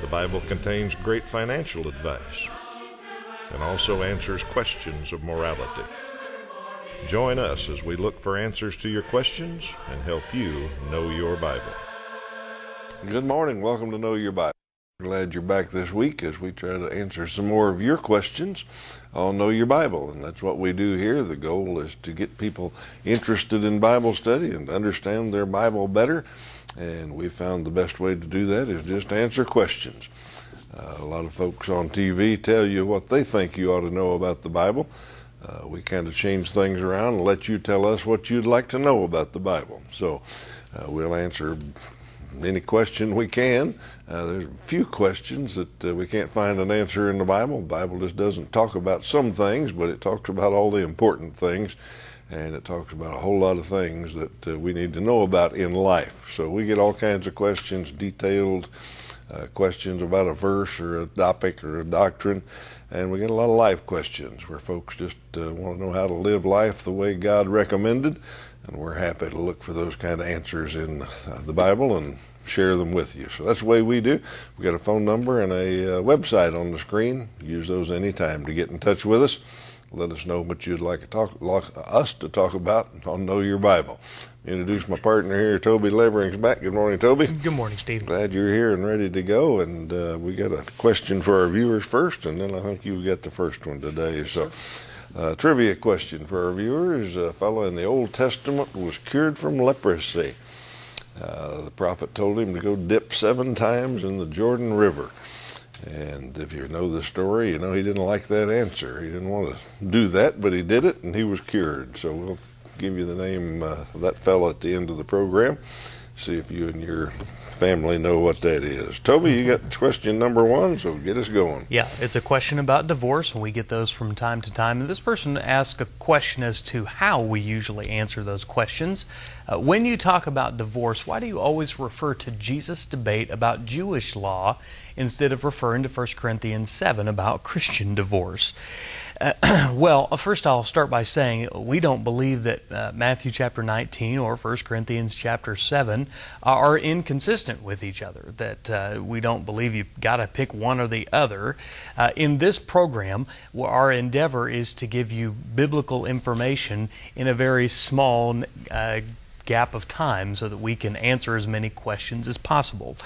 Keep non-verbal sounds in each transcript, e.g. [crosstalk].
The Bible contains great financial advice and also answers questions of morality. Join us as we look for answers to your questions and help you know your Bible. Good morning. Welcome to Know Your Bible. Glad you're back this week as we try to answer some more of your questions on Know Your Bible. And that's what we do here. The goal is to get people interested in Bible study and understand their Bible better and we found the best way to do that is just answer questions. Uh, a lot of folks on TV tell you what they think you ought to know about the Bible. Uh, we kind of change things around and let you tell us what you'd like to know about the Bible. So uh, we'll answer any question we can. Uh, there's a few questions that uh, we can't find an answer in the Bible. The Bible just doesn't talk about some things, but it talks about all the important things and it talks about a whole lot of things that uh, we need to know about in life. So we get all kinds of questions, detailed uh, questions about a verse or a topic or a doctrine, and we get a lot of life questions where folks just uh, want to know how to live life the way God recommended, and we're happy to look for those kind of answers in uh, the Bible and share them with you. So that's the way we do. We've got a phone number and a uh, website on the screen. Use those anytime to get in touch with us let us know what you'd like, to talk, like us to talk about on Know Your Bible. Introduce my partner here, Toby Levering's back. Good morning, Toby. Good morning, Steve. Glad you're here and ready to go. And uh, we got a question for our viewers first, and then I think you've got the first one today. So, uh, trivia question for our viewers: A fellow in the Old Testament was cured from leprosy. Uh, the prophet told him to go dip seven times in the Jordan River. And if you know the story, you know he didn't like that answer. He didn't want to do that, but he did it, and he was cured. So we'll give you the name uh, of that fellow at the end of the program. See if you and your family know what that is. Toby, you got question number one, so get us going. Yeah, it's a question about divorce, and we get those from time to time. And this person asked a question as to how we usually answer those questions. Uh, when you talk about divorce, why do you always refer to Jesus' debate about Jewish law instead of referring to 1 Corinthians 7 about [laughs] Christian divorce? Uh, [clears throat] well, uh, first I'll start by saying we don't believe that uh, Matthew chapter 19 or 1 Corinthians chapter 7 are inconsistent with each other, that uh, we don't believe you've got to pick one or the other. Uh, in this program, our endeavor is to give you biblical information in a very small uh, gap of time so that we can answer as many questions as possible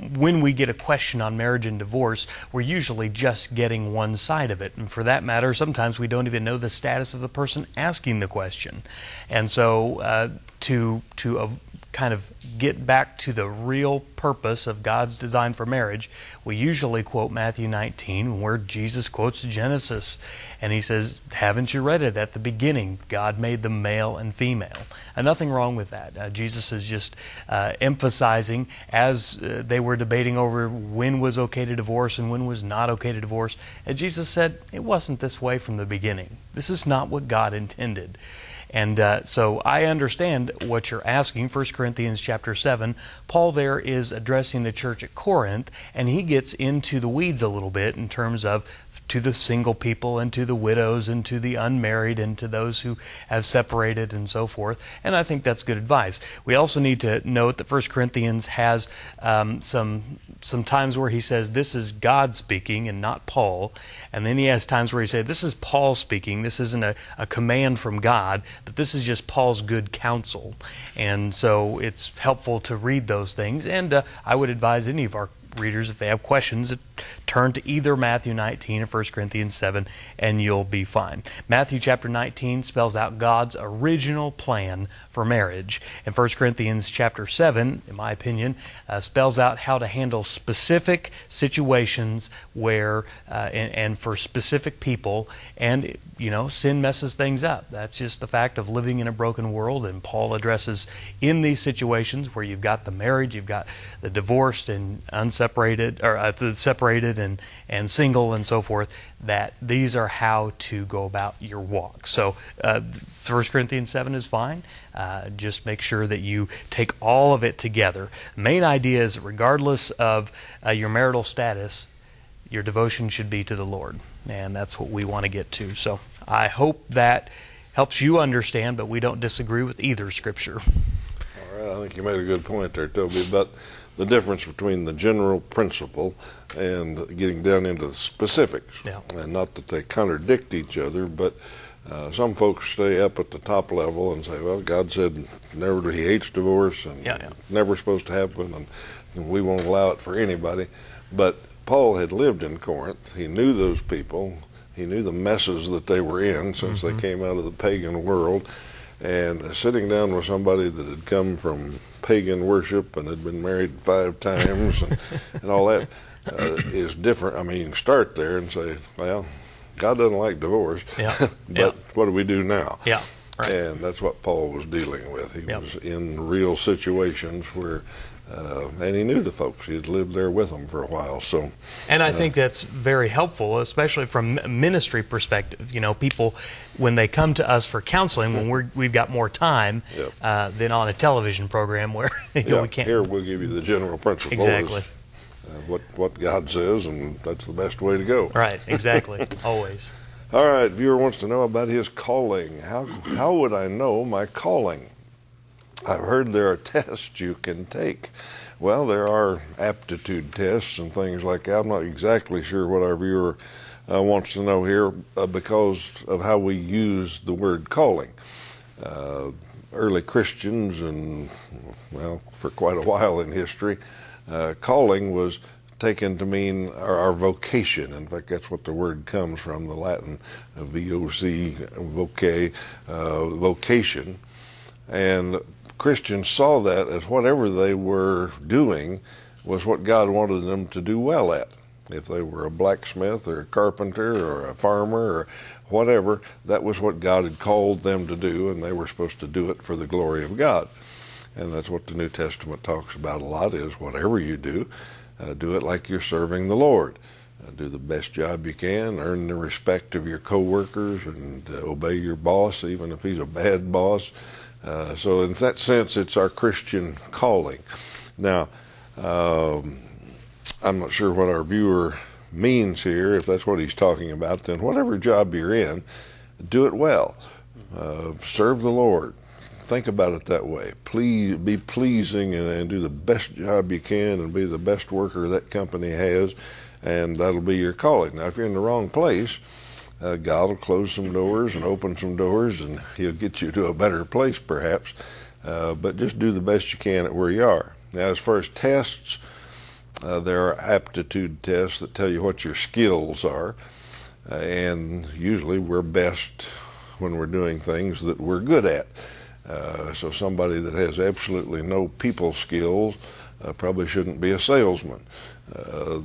when we get a question on marriage and divorce, we're usually just getting one side of it. And for that matter, sometimes we don't even know the status of the person asking the question. And so uh, to, to uh, kind of get back to the real purpose of God's design for marriage, we usually quote Matthew 19, where Jesus quotes Genesis. And he says, Haven't you read it at the beginning? God made them male and female. And nothing wrong with that. Uh, Jesus is just uh, emphasizing, as uh, they were debating over when was okay to divorce and when was not okay to divorce, and Jesus said, It wasn't this way from the beginning. This is not what God intended. And uh, so I understand what you're asking. 1 Corinthians chapter 7, Paul there is addressing the church at Corinth, and he gets into the weeds a little bit in terms of to the single people and to the widows and to the unmarried and to those who have separated and so forth. And I think that's good advice. We also need to note that 1 Corinthians has um, some some times where he says this is God speaking and not Paul, and then he has times where he says this is Paul speaking. This isn't a, a command from God, but this is just Paul's good counsel. And so it's helpful to read those things. And uh, I would advise any of our readers, if they have questions, turn to either Matthew 19 or 1 Corinthians 7, and you'll be fine. Matthew chapter 19 spells out God's original plan for marriage. And 1 Corinthians chapter 7, in my opinion, uh, spells out how to handle specific situations where, uh, and, and for specific people, and you know, sin messes things up. That's just the fact of living in a broken world. And Paul addresses in these situations where you've got the marriage, you've got the divorced and unsaved separated or uh, separated and and single and so forth. That these are how to go about your walk. So, uh, 1 Corinthians seven is fine. Uh, just make sure that you take all of it together. The main idea is, regardless of uh, your marital status, your devotion should be to the Lord, and that's what we want to get to. So, I hope that helps you understand, but we don't disagree with either scripture. All right, I think you made a good point there, Toby, about the difference between the general principle and getting down into the specifics. Yeah. And not that they contradict each other, but uh, some folks stay up at the top level and say, well, God said never, He hates divorce and Yeah, yeah. never supposed to happen, and, and we won't allow it for anybody. But Paul had lived in Corinth. He knew those people. He knew the messes that they were in since Mm-hmm. they came out of the pagan world. And sitting down with somebody that had come from pagan worship and had been married five times and, and all that uh, is different. I mean, you can start there and say, well, God doesn't like divorce, Yeah, [laughs] but yeah. what do we do now? Yeah, right. And that's what Paul was dealing with. He Yep. was in real situations where, uh, and he knew the folks. He had lived there with them for a while. So, And I think that's very helpful, especially from a ministry perspective. You know, people when they come to us for counseling, when we're, we've got more time Yep. uh, than on a television program where [laughs] you know, yeah, we can't. here we'll give you the general principle. Exactly. uh, what, what God says, and that's the best way to go. Right, exactly, [laughs] always. All right, viewer wants to know about his calling. How how would I know my calling? I've heard there are tests you can take. Well, there are aptitude tests and things like that. I'm not exactly sure what our viewer uh, wants to know here uh, because of how we use the word calling. Uh, early Christians, and well, for quite a while in history, uh, calling was taken to mean our, our vocation. In fact, that's what the word comes from, the Latin uh, voc, voce, uh, vocation. And Christians saw that as whatever they were doing was what God wanted them to do well at. If they were a blacksmith or a carpenter or a farmer or whatever, that was what God had called them to do, and they were supposed to do it for the glory of God. And that's what the New Testament talks about a lot is whatever you do, uh, do it like you're serving the Lord. Uh, do the best job you can, earn the respect of your coworkers, and uh, obey your boss, even if he's a bad boss. Uh, so, in that sense, it's our Christian calling. Now, um, I'm not sure what our viewer means here. If that's what he's talking about, then whatever job you're in, do it well. Uh, serve the Lord. Think about it that way. Please be pleasing and, and do the best job you can, and be the best worker that company has, and that'll be your calling. Now, if you're in the wrong place, uh, God will close some doors and open some doors, and He'll get you to a better place, perhaps. Uh, but just do the best you can at where you are. Now, as far as tests, uh, there are aptitude tests that tell you what your skills are, uh, and usually we're best when we're doing things that we're good at. Uh, so somebody that has absolutely no people skills uh, probably shouldn't be a salesman. Uh,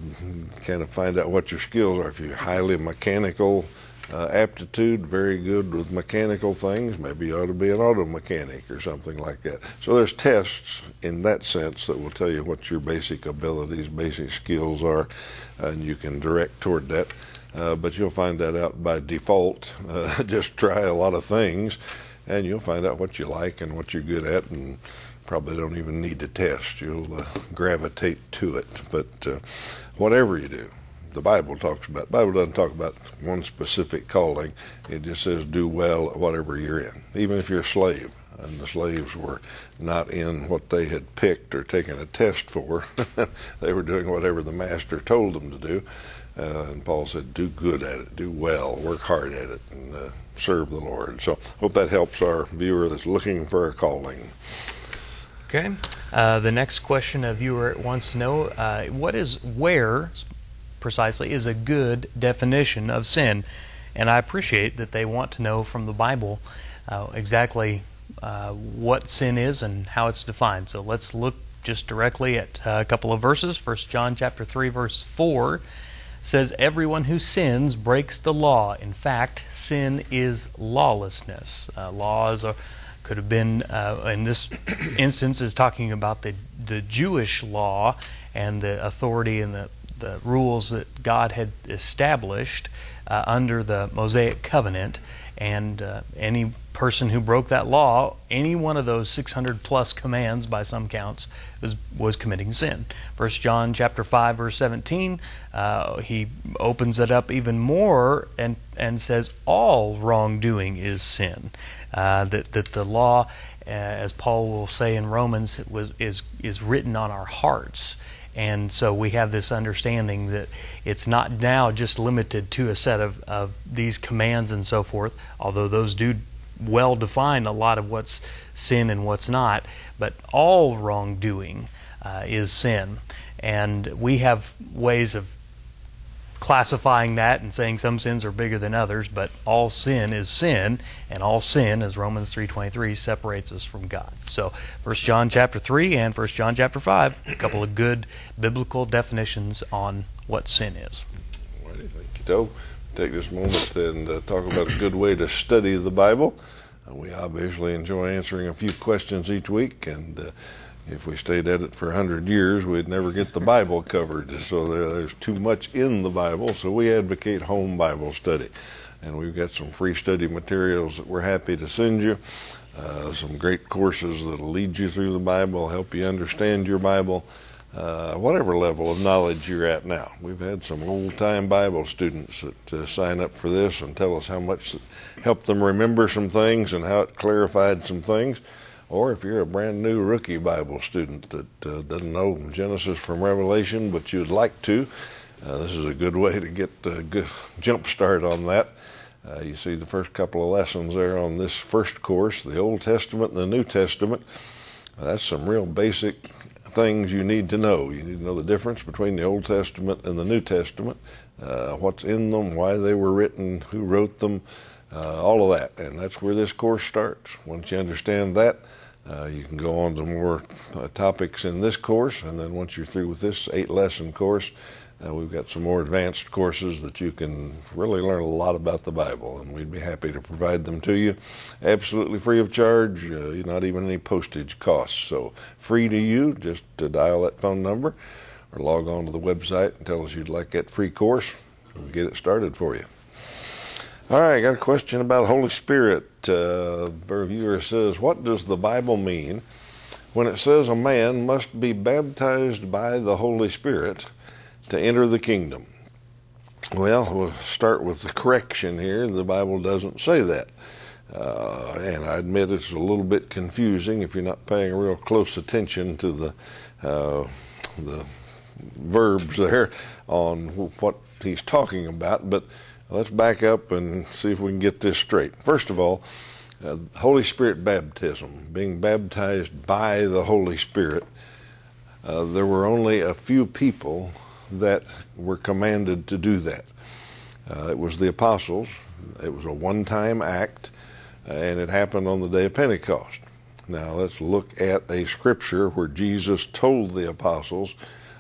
kind of find out what your skills are. If you're highly mechanical uh, aptitude, very good with mechanical things, maybe you ought to be an auto mechanic or something like that. So there's tests in that sense that will tell you what your basic abilities, basic skills are, and you can direct toward that. Uh, but you'll find that out by default. [laughs] Uh, just try a lot of things, and you'll find out what you like and what you're good at, and probably don't even need to test. You'll uh, gravitate to it. But uh, whatever you do, the Bible talks about. The Bible doesn't talk about one specific calling. It just says do well whatever you're in, even if you're a slave. And the slaves were not in what they had picked or taken a test for. [laughs] they were doing whatever the master told them to do. Uh, and Paul said, do good at it, do well, work hard at it, and uh, serve the Lord. So hope that helps our viewer that's looking for a calling. Okay. Uh, the next question a viewer wants to know uh, what is where precisely is a good definition of sin? And I appreciate that they want to know from the Bible uh, exactly uh, what sin is and how it's defined. So let's look just directly at uh, a couple of verses. First John chapter 3 verse 4 says everyone who sins breaks the law. In fact, sin is lawlessness. Uh, laws are could have been uh, in this [coughs] instance is talking about the the Jewish law and the authority and the, the rules that God had established uh, under the Mosaic covenant. And uh, any person who broke that law, any one of those 600 plus commands by some counts, was, was committing sin. First John chapter 5 verse 17, uh, he opens it up even more and, and says all wrongdoing is sin. Uh, that, that the law, uh, as Paul will say in Romans, was, is, is written on our hearts. And so we have this understanding that it's not now just limited to a set of, of these commands and so forth, although those do well define a lot of what's sin and what's not, but all wrongdoing uh, is sin. And we have ways of classifying that and saying some sins are bigger than others, but all sin is sin, and all sin, as Romans 3.23, separates us from God. So 1 John chapter 3 and 1 John chapter 5, a couple of good biblical definitions on what sin is. Thank you, Joe. Take this moment and uh, talk about a good way to study the Bible. Uh, we obviously enjoy answering a few questions each week, and uh, if we stayed at it for 100 years, we'd never get the Bible covered. So there, there's too much in the Bible, so we advocate home Bible study. And we've got some free study materials that we're happy to send you. Uh, some great courses that'll lead you through the Bible, help you understand your Bible, uh, whatever level of knowledge you're at now. We've had some old time Bible students that uh, sign up for this and tell us how much helped them remember some things and how it clarified some things. Or if you're a brand new rookie Bible student that uh, doesn't know Genesis from Revelation, but you'd like to, uh, this is a good way to get a good [laughs] jump start on that. Uh, you see the first couple of lessons there on this first course, the Old Testament and the New Testament. that's some real basic things you need to know. You need to know the difference between the Old Testament and the New Testament, uh, what's in them, why they were written, who wrote them, uh, all of that. And that's where this course starts. Once you understand that, uh, you can go on to more uh, topics in this course, and then once you're through with this eight lesson course, uh, we've got some more advanced courses that you can really learn a lot about the Bible, and we'd be happy to provide them to you absolutely free of charge, uh, not even any postage costs. So, free to you, just to dial that phone number or log on to the website and tell us you'd like that free course. We'll get it started for you. All right, I got a question about Holy Spirit. Uh, a viewer says, What does the Bible mean when it says a man must be baptized by the Holy Spirit to enter the kingdom? Well, we'll start with the correction here. The Bible doesn't say that. Uh, and I admit it's a little bit confusing if you're not paying real close attention to the uh, the verbs there on what he's talking about. But Let's back up and see if we can get this straight. First of all, uh, Holy Spirit baptism, being baptized by the Holy Spirit, uh, there were only a few people that were commanded to do that. Uh, it was the apostles. It was a one time act, and it happened on the day of Pentecost. Now, let's look at a scripture where Jesus told the apostles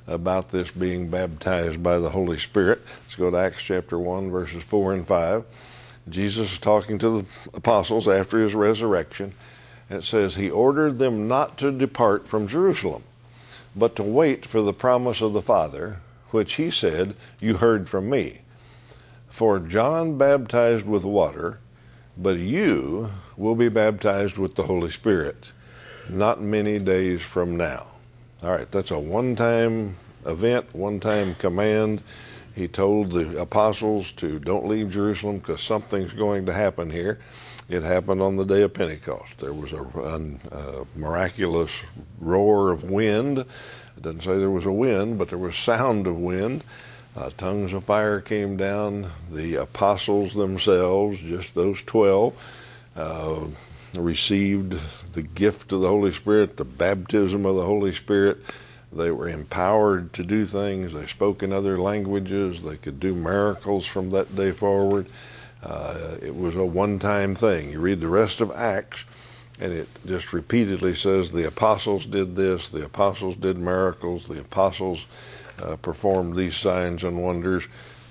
about this being baptized by the Holy Spirit. Let's go to Acts chapter 1, verses 4 and 5. Jesus is talking to the apostles after his resurrection, and it says, He ordered them not to depart from Jerusalem, but to wait for the promise of the Father, which he said, You heard from me. For John baptized with water, but you will be baptized with the Holy Spirit not many days from now. All right, that's a one time event, one time command. He told the apostles to don't leave Jerusalem because something's going to happen here. It happened on the day of Pentecost. There was a, a, a miraculous roar of wind. It doesn't say there was a wind, but there was sound of wind. Uh, tongues of fire came down. The apostles themselves, just those 12, uh, received the gift of the Holy Spirit, the baptism of the Holy Spirit. They were empowered to do things. They spoke in other languages. They could do miracles from that day forward. Uh, it was a one time thing. You read the rest of Acts, and it just repeatedly says the apostles did this, the apostles did miracles, the apostles uh, performed these signs and wonders.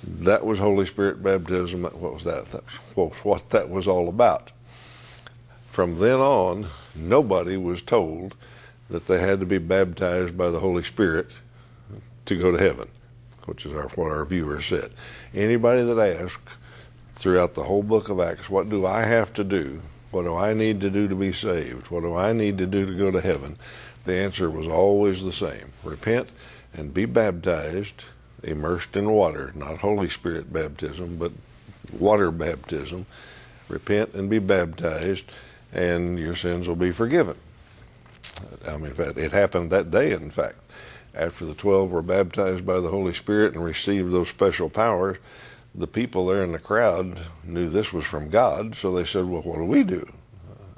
That was Holy Spirit baptism. What was that? That's what that was all about. From then on, nobody was told that they had to be baptized by the Holy Spirit to go to heaven, which is our, what our viewer said. Anybody that asked throughout the whole book of Acts, what do I have to do? What do I need to do to be saved? What do I need to do to go to heaven? The answer was always the same repent and be baptized, immersed in water, not Holy Spirit baptism, but water baptism. Repent and be baptized, and your sins will be forgiven. I mean, it happened that day, in fact. After the 12 were baptized by the Holy Spirit and received those special powers, the people there in the crowd knew this was from God, so they said, "Well, what do we do?"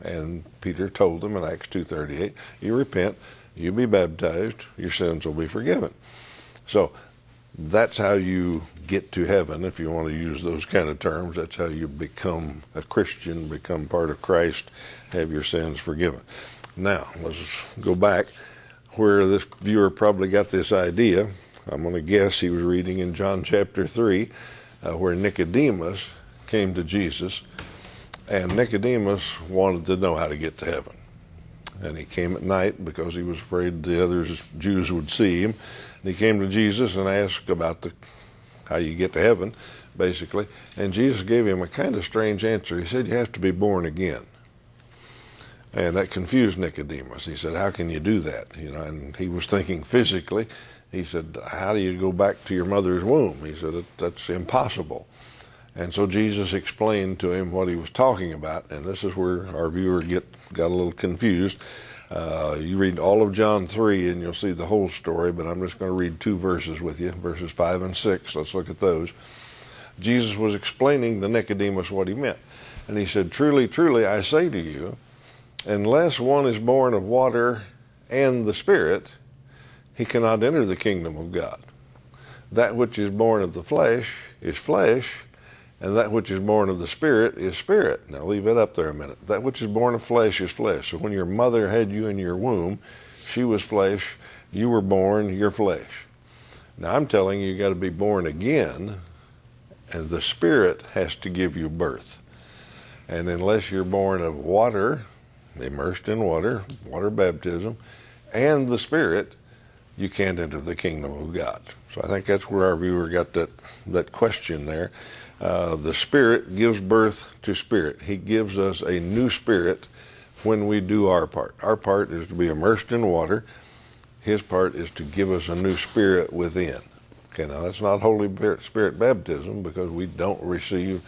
And Peter told them in Acts 2:38, "You repent, you be baptized, your sins will be forgiven." So that's how you get to heaven, if you want to use those kind of terms. That's how you become a Christian, become part of Christ, have your sins forgiven. Now, let's go back where this viewer probably got this idea. I'm going to guess he was reading in John chapter 3, uh, where Nicodemus came to Jesus, and Nicodemus wanted to know how to get to heaven. And he came at night because he was afraid the other Jews would see him. And he came to Jesus and asked about the how you get to heaven, basically. And Jesus gave him a kind of strange answer. He said, You have to be born again. And that confused Nicodemus. He said, How can you do that? You know, and he was thinking physically. He said, How do you go back to your mother's womb? He said, That's impossible. And so Jesus explained to him what he was talking about, and this is where our viewer get got a little confused. Uh, you read all of John 3 and you'll see the whole story, but I'm just going to read two verses with you, verses 5 and 6. Let's look at those. Jesus was explaining to Nicodemus what he meant. And he said, Truly, truly, I say to you, unless one is born of water and the Spirit, he cannot enter the kingdom of God. That which is born of the flesh is flesh, and that which is born of the Spirit is spirit. Now leave it up there a minute. That which is born of flesh is flesh. So when your mother had you in your womb, she was flesh, you were born, you're flesh. Now I'm telling you, you got to be born again, and the Spirit has to give you birth. And unless you're born of water, immersed in water, water baptism, and the Spirit, you can't enter the kingdom of God. So I think that's where our viewer got that, that question there. Uh, the Spirit gives birth to spirit. He gives us a new spirit when we do our part. Our part is to be immersed in water. His part is to give us a new spirit within. Okay, now that's not Holy Spirit baptism because we don't receive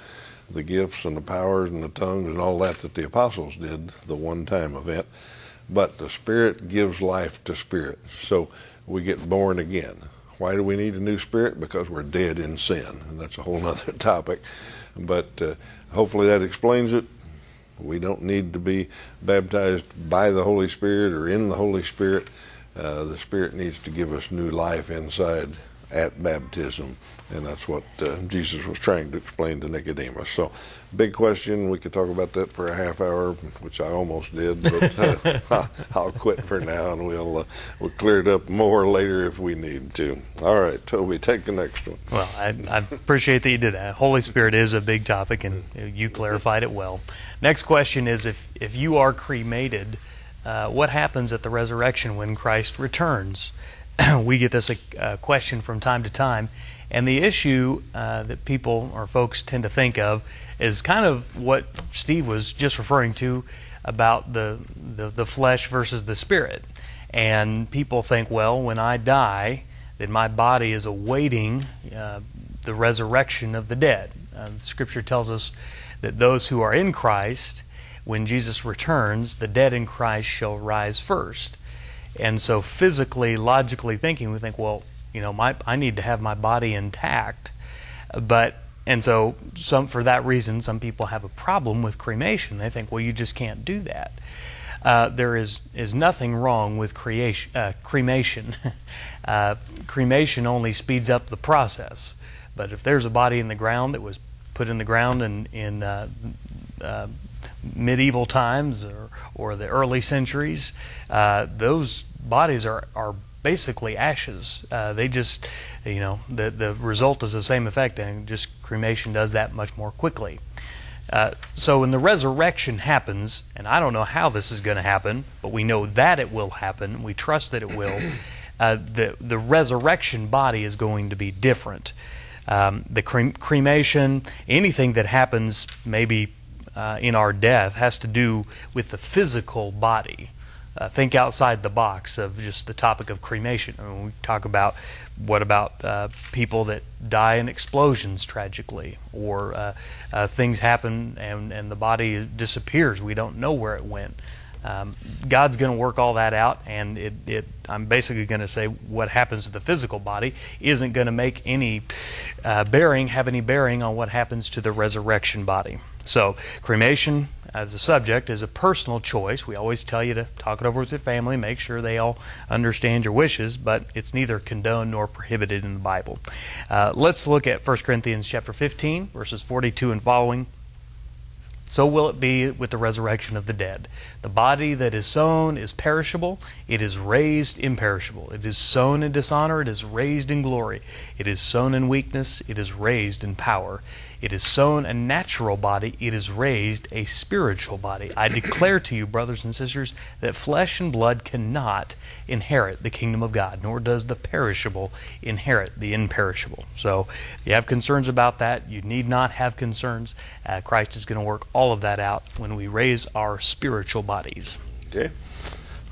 the gifts and the powers and the tongues and all that that the apostles did, the one time event. But the Spirit gives life to spirit. So we get born again. Why do we need a new spirit? Because we're dead in sin. And that's a whole [laughs] other topic. But uh, hopefully that explains it. We don't need to be baptized by the Holy Spirit or in the Holy Spirit. Uh, the Spirit needs to give us new life inside at baptism. And that's what uh, Jesus was trying to explain to Nicodemus. So, big question. We could talk about that for a half hour, which I almost did, but uh, [laughs] I'll quit for now and we'll, uh, we'll clear it up more later if we need to. All right, Toby, take the next one. Well, I, I appreciate that you did that. Holy Spirit is a big topic, and you clarified it well. Next question is if, if you are cremated, uh, what happens at the resurrection when Christ returns? [clears throat] we get this uh, question from time to time. And the issue uh, that people or folks tend to think of is kind of what Steve was just referring to about the, the, the flesh versus the spirit. And people think, well, when I die, then my body is awaiting uh, the resurrection of the dead. Uh, scripture tells us that those who are in Christ, when Jesus returns, the dead in Christ shall rise first. And so, physically, logically thinking, we think, well, you know, my, I need to have my body intact. But, and so, some, for that reason, some people have a problem with cremation. They think, well, you just can't do that. Uh, there is, is nothing wrong with creation, uh, cremation. [laughs] uh, cremation only speeds up the process. But if there's a body in the ground that was put in the ground in, in uh, uh, medieval times or, or the early centuries, uh, those bodies are, are basically ashes. Uh, they just, you know, the, the result is the same effect, and just cremation does that much more quickly. Uh, so when the resurrection happens, and I don't know how this is going to happen, but we know that it will happen, we trust that it will, [coughs] uh, the the resurrection body is going to be different. Um, the cre- cremation, anything that happens maybe uh, in our death, has to do with the physical body. Uh, think outside the box of just the topic of cremation. I mean, we talk about what about uh, people that die in explosions tragically, or uh, uh things happen and, and the body disappears. We don't know where it went. Um, God's going to work all that out, and it, it, I'm basically going to say what happens to the physical body isn't going to make any uh, bearing, have any bearing on what happens to the resurrection body. So, cremation as a subject is a personal choice. We always tell you to talk it over with your family, make sure they all understand your wishes, but it's neither condoned nor prohibited in the Bible. Uh, let's look at 1 Corinthians chapter 15, verses 42 and following. So will it be with the resurrection of the dead. The body that is sown is perishable, it is raised imperishable. It is sown in dishonor, it is raised in glory. It is sown in weakness, it is raised in power. It is sown a natural body, it is raised a spiritual body. I declare to you, brothers and sisters, that flesh and blood cannot inherit the kingdom of God, nor does the perishable inherit the imperishable. So, if you have concerns about that, you need not have concerns. Uh, Christ is going to work all of that out when we raise our spiritual bodies. Okay.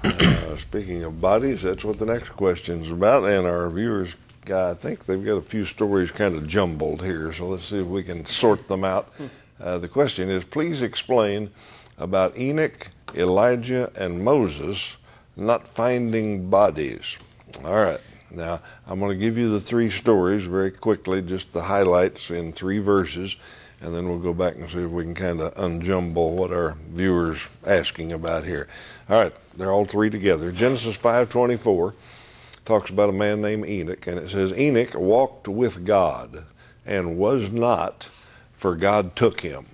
[clears throat] Uh, speaking of bodies, that's what the next question is about, and our viewers I think they've got a few stories kind of jumbled here, so let's see if we can sort them out. Uh, the question is please explain about Enoch, Elijah, and Moses not finding bodies. All right, now I'm going to give you the three stories very quickly, just the highlights in three verses, and then we'll go back and see if we can kind of unjumble what our viewers asking about here. All right, they're all three together. Genesis 5:24 talks about a man named Enoch, and it says, Enoch walked with God and was not, for God took him.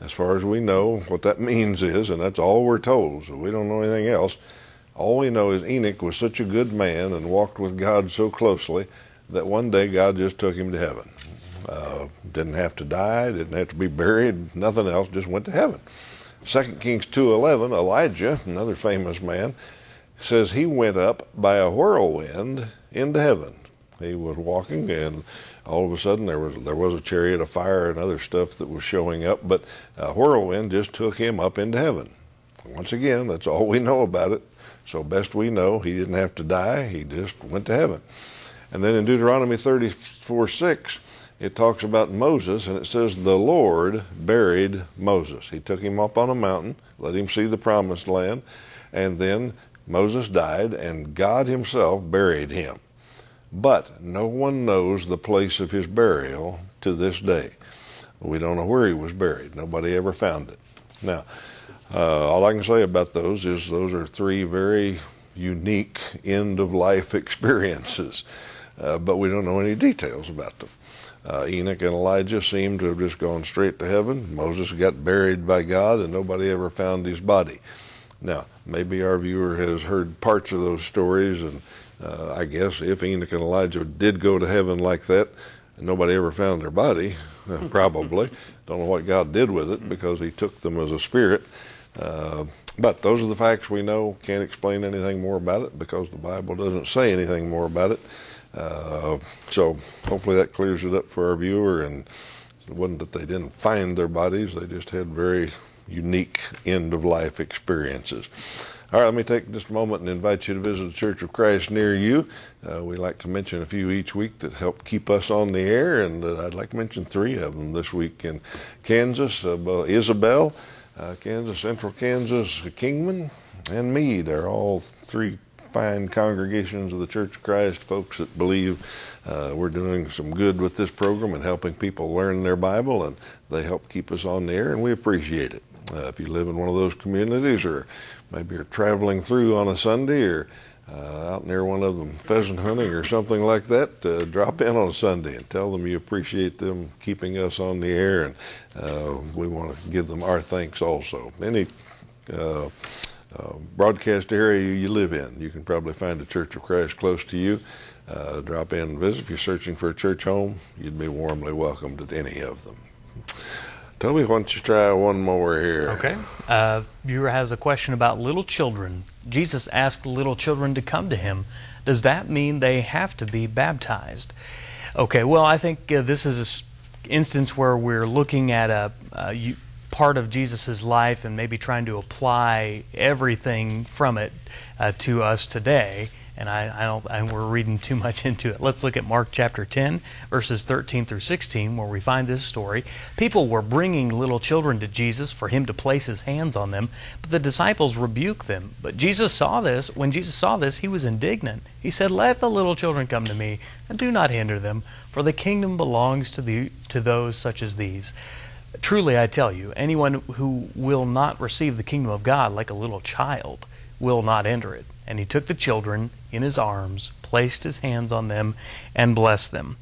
As far as we know, what that [laughs] means is, and that's all we're told, so we don't know anything else. All we know is Enoch was such a good man and walked with God so closely that one day God just took him to heaven. Uh, didn't have to die, didn't have to be [laughs] buried, nothing else, just went to heaven. 2 Kings 2.11, Elijah, another famous man, says he went up by a whirlwind into heaven. He was walking, and all of a sudden there was there was a chariot of fire and other stuff that was showing up, but a whirlwind just took him up into heaven. Once again, that's all we know about it. So best we know, he didn't have to die; he just went to heaven. And then in Deuteronomy 34 6, it talks about Moses, and it says, The Lord buried Moses. He took him up on a mountain, let him see the promised land, and then Moses died, and God Himself buried him. But no one knows the place of his burial to this day. We don't know where he was buried. Nobody ever found it. Now, uh, all I can say about those is those are three very unique end of life [laughs] experiences, uh, but we don't know any details about them. Uh, Enoch and Elijah seem to have just gone straight to heaven. Moses got buried by God, and nobody ever found his body. Now, maybe our viewer has heard parts of those stories, and uh, I guess if Enoch and Elijah did go to heaven like that, nobody ever found their body, [laughs] probably. Don't know what God did with it because He took them as a spirit. Uh, but those are the facts we know. Can't explain anything more about it because the Bible doesn't say anything more about it. Uh, so hopefully that clears it up for our viewer. And it wasn't that they didn't find their bodies; they just had very unique end of life experiences. All right, let me take just a moment and invite you to visit a Church of Christ near you. Uh, we like to mention a few each week that help keep us on the air, and uh, I'd like to mention three of them this week in Kansas. Uh, Isabel, uh, Kansas, Central Kansas, Kingman, and Meade are all three fine congregations of the Church of Christ, folks that believe uh, we're doing some good with this program and helping people learn their Bible, and they help keep us on the air, and we appreciate it. Uh, if you live in one of those communities, or maybe you're traveling through on a Sunday, or uh, out near one of them pheasant hunting or something like that, uh, drop in on a Sunday and tell them you appreciate them keeping us on the air, and uh, we want to give them our thanks also. Any uh, uh, broadcast area you live in, you can probably find a Church of Christ close to you. Uh, drop in and visit. If you're searching for a church home, you'd be warmly welcomed at any of them. Toby, why don't you try one more here? Okay. Uh, viewer has a question about little children. Jesus asked little children to come to him, Does that mean they have to be baptized? Okay, well, I think uh, this is an instance where we're looking at a, part of Jesus' life and maybe trying to apply everything from it uh, to us today and I, I don't and we're reading too much into it. Let's look at Mark chapter 10 verses 13 through 16 where we find this story. People were bringing little children to Jesus for him to place his hands on them, but the disciples rebuked them. But Jesus saw this, when Jesus saw this, he was indignant. He said, "Let the little children come to me, and do not hinder them, for the kingdom belongs to the to those such as these." Truly I tell you, anyone who will not receive the kingdom of God like a little child will not enter it. And he took the children in his arms, placed his hands on them, and blessed them.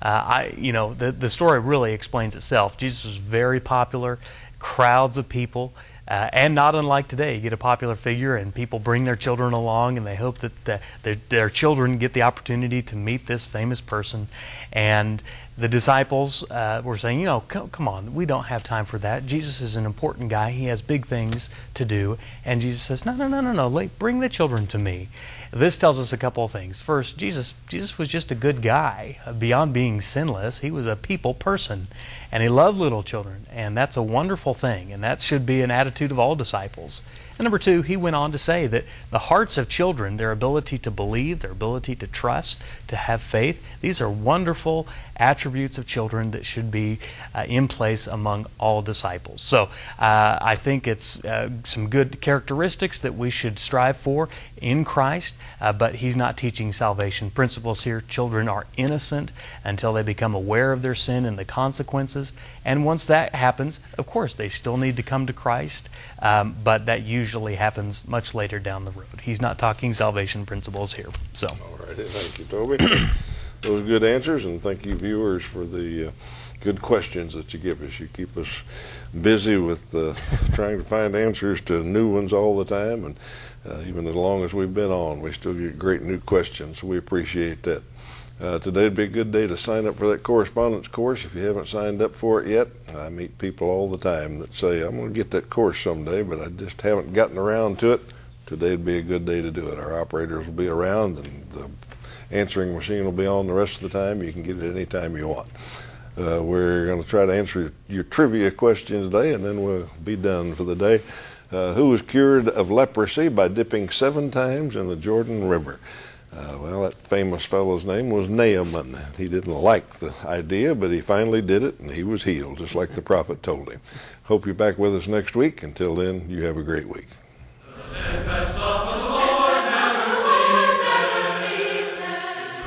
Uh, I, you know, the, the story really explains itself. Jesus was very popular, crowds of people. Uh, and not unlike today, you get a popular figure and people bring their children along and they hope that the, their, their children get the opportunity to meet this famous person. And the disciples uh, were saying, you know, come, come, on, we don't have time for that. Jesus is an important guy. He has big things to do. And Jesus says, no, no, no, no, no, bring the children to me. This tells us a couple of things. First, Jesus, Jesus was just a good guy. Beyond being sinless, he was a people person. And he loved little children. And that's a wonderful thing. And that should be an attitude of all disciples. And number two, he went on to say that the hearts of children, their ability to believe, their ability to trust, to have faith, these are wonderful attributes of children that should be uh, in place among all disciples. So uh, I think it's uh, some good characteristics that we should strive for in Christ, uh, but he's not teaching salvation principles here. Children are innocent until they become aware of their sin and the consequences. And once that happens, of course, they still need to come to Christ, um, but that usually happens much later down the road. He's not talking salvation principles here. So, all right, thank you, Toby. [clears throat] Those good answers, and thank you, viewers, for the uh, good questions that you give us. You keep us busy with uh, [laughs] trying to find answers to new ones all the time, and uh, even as long as we've been on, we still get great new questions. We appreciate that. Uh, today would be a good day to sign up for that correspondence course if you haven't signed up for it yet. I meet people all the time that say, I'm going to get that course someday, but I just haven't gotten around to it. Today would be a good day to do it. Our operators will be around and the answering machine will be on the rest of the time. You can get it anytime you want. Uh, we're going to try to answer your, trivia question today, and then we'll be done for the day. Uh, who was cured of leprosy by dipping seven times in the Jordan River? Uh, well, that famous fellow's name was Naaman. He didn't like the idea, but he finally did it, and he was healed, just like the prophet told him. Hope you're back with us next week. Until then, you have a great week.